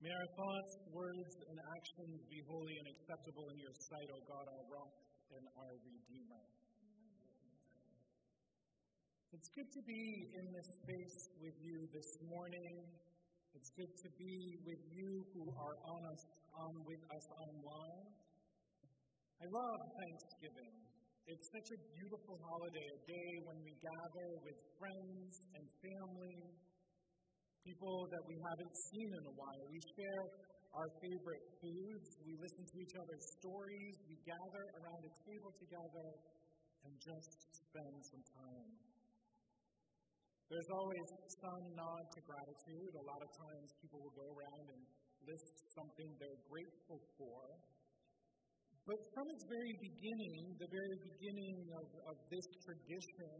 May our thoughts, words, and actions be holy and acceptable in your sight, O God, our rock and our Redeemer. It's good to be in this space with you this morning. It's good to be with you who are on us, on with us online. I love Thanksgiving. It's such a beautiful holiday, a day when we gather with friends and family people that we haven't seen in a while. We share our favorite foods, we listen to each other's stories, we gather around a table together and just spend some time. There's always some nod to gratitude. A lot of times people will go around and list something they're grateful for. But from its very beginning, the very beginning of, of this tradition,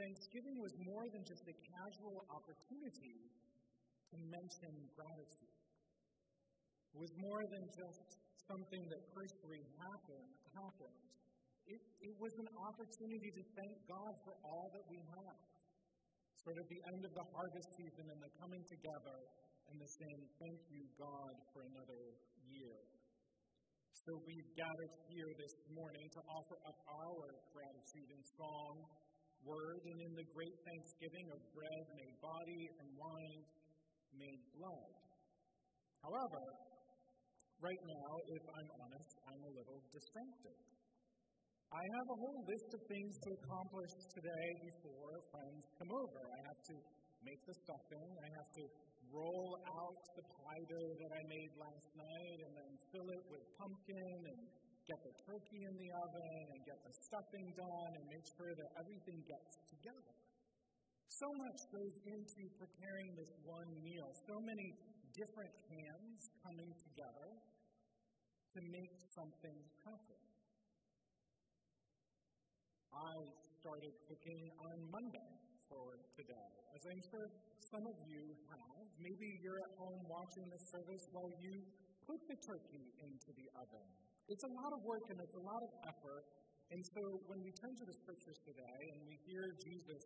Thanksgiving was more than just a casual opportunity to mention gratitude. It was more than just something that personally happened. happened. It, it was an opportunity to thank God for all that we have. Sort of the end of the harvest season and the coming together and the saying, Thank you, God, for another year. So we've gathered here this morning to offer up our gratitude in song, word, and in the great thanksgiving of bread made body and wine made blood. However, right now, if I'm honest, I'm a little distracted. I have a whole list of things to accomplish today before friends come over. I have to make the stuffing, I have to roll out the pie dough that I made last night, and then fill it with pumpkin, and get the turkey in the oven, and get the stuffing done, and make sure that everything gets together. So much goes into preparing this one meal, so many different hands coming together to make something happen. I started cooking on Monday for today, as I'm sure some of you have. Maybe you're at home watching this service while you put the turkey into the oven. It's a lot of work and it's a lot of effort. And so when we turn to the scriptures today and we hear Jesus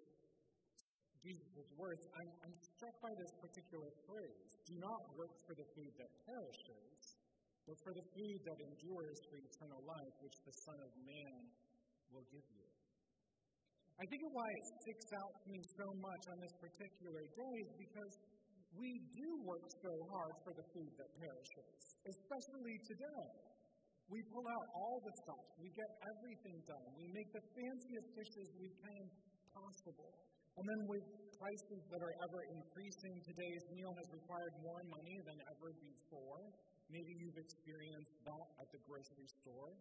Jesus' words, I'm, I'm struck by this particular phrase do not work for the food that perishes, but for the food that endures for eternal life, which the Son of Man will give you. I think of why it sticks out to me so much on this particular day is because we do work so hard for the food that perishes, especially today. We pull out all the stops, we get everything done, we make the fanciest dishes we can possible. And then with prices that are ever increasing, today's meal has required more money than ever before. Maybe you've experienced that at the grocery store.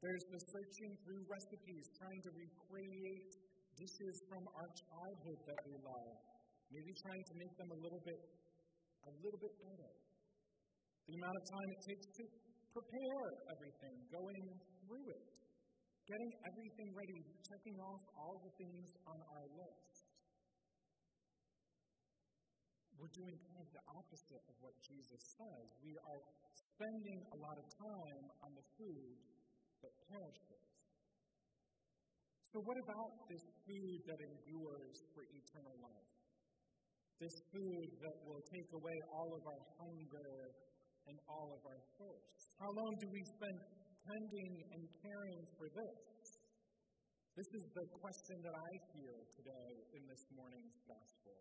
There's the searching through recipes, trying to recreate dishes from our childhood that we love. Maybe trying to make them a little bit a little bit better. The amount of time it takes to prepare everything, going through it, getting everything ready, checking off all the things on our list we're doing kind of the opposite of what Jesus says. We are spending a lot of time on the food that perishes. So, what about this food that endures for eternal life? This food that will take away all of our hunger and all of our thirst? How long do we spend tending and caring for this? This is the question that I hear today in this morning's gospel.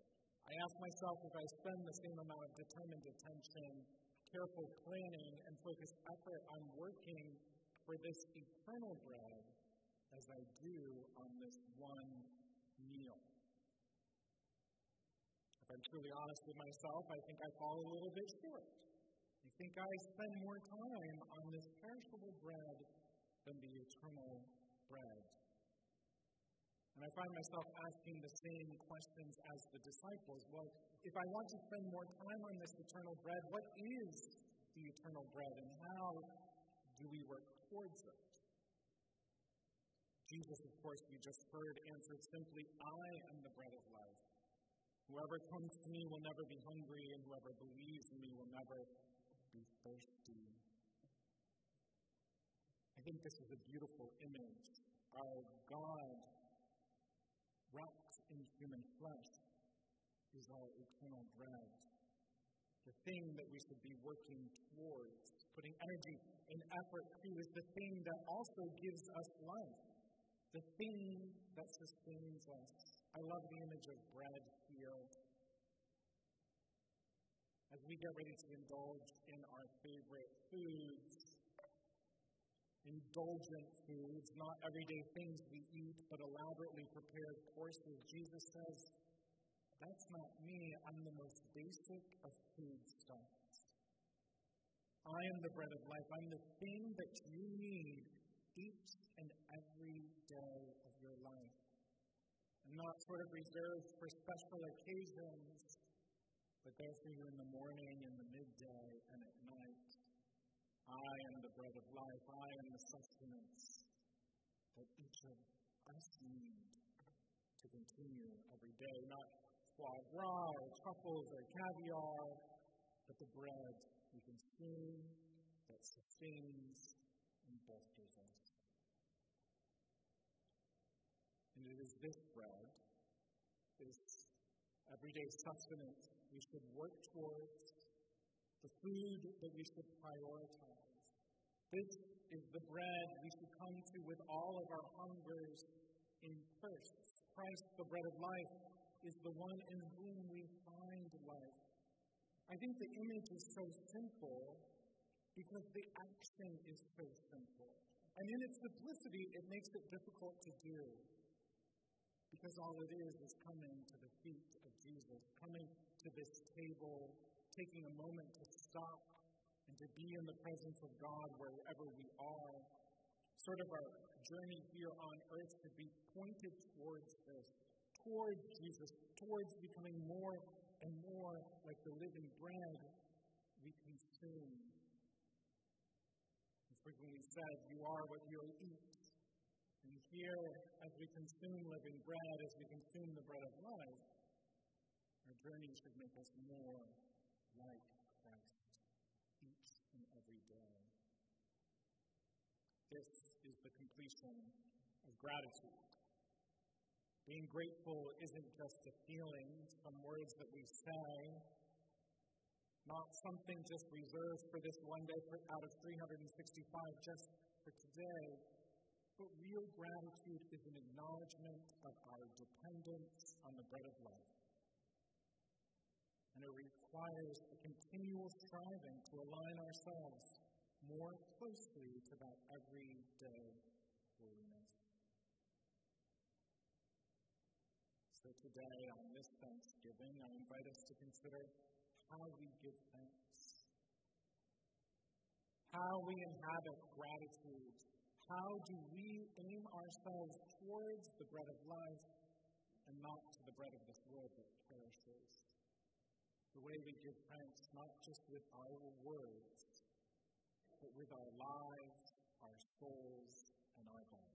I ask myself if I spend the same amount of determined attention, careful planning, and focused effort on working for this eternal bread as I do on this one meal. If I'm truly honest with myself, I think I fall a little bit short. Think I spend more time on this perishable bread than the eternal bread. And I find myself asking the same questions as the disciples. Well, if I want to spend more time on this eternal bread, what is the eternal bread and how do we work towards it? Jesus, of course, we just heard, answered simply, I am the bread of life. Whoever comes to me will never be hungry, and whoever believes in me will never be thirsty. I think this is a beautiful image of God wrapped in human flesh is our eternal bread. The thing that we should be working towards, putting energy and effort to, is the thing that also gives us life, the thing that sustains us. I love the image of bread here. As we get ready to indulge in our favorite foods, indulgent foods, not everyday things we eat, but elaborately prepared courses, Jesus says, That's not me. I'm the most basic of foodstuffs. I am the bread of life. I'm the thing that you need each and every day of your life. I'm not sort of reserved for special occasions, but there for you in the morning, in the midday, and at night. I am the bread of life. I am the sustenance that each of us need to continue every day. Not foie gras or truffles or caviar, but the bread we consume that sustains and bolsters us. And it is this bread, this everyday sustenance we should work towards, the food that we should prioritize. This is the bread we should come to with all of our hungers in thirsts. Christ, the bread of life, is the one in whom we find life. I think the image is so simple because the action is so simple. And in its simplicity, it makes it difficult to do. Because all it is is coming to the feet of Jesus, coming to this table, taking a moment to stop and to be in the presence of God wherever we are. Sort of our journey here on earth to be pointed towards this, towards Jesus, towards becoming more and more like the living bread we consume. As frequently said, You are what you eat. And here, as we consume living bread, as we consume the bread of life, our journey should make us more like Christ each and every day. This is the completion of gratitude. Being grateful isn't just a feeling, some words that we say, not something just reserved for this one day for, out of 365 just for today, but real gratitude is an acknowledgement of our dependence on the bread of life. And it requires a continual striving to align ourselves more closely to that everyday holiness. So today, on this Thanksgiving, I invite us to consider how we give thanks, how we inhabit gratitude, how do we aim ourselves towards the bread of life and not to the bread of this world that perishes. The way we give thanks, not just with our words, but with our lives, our souls, and our bodies.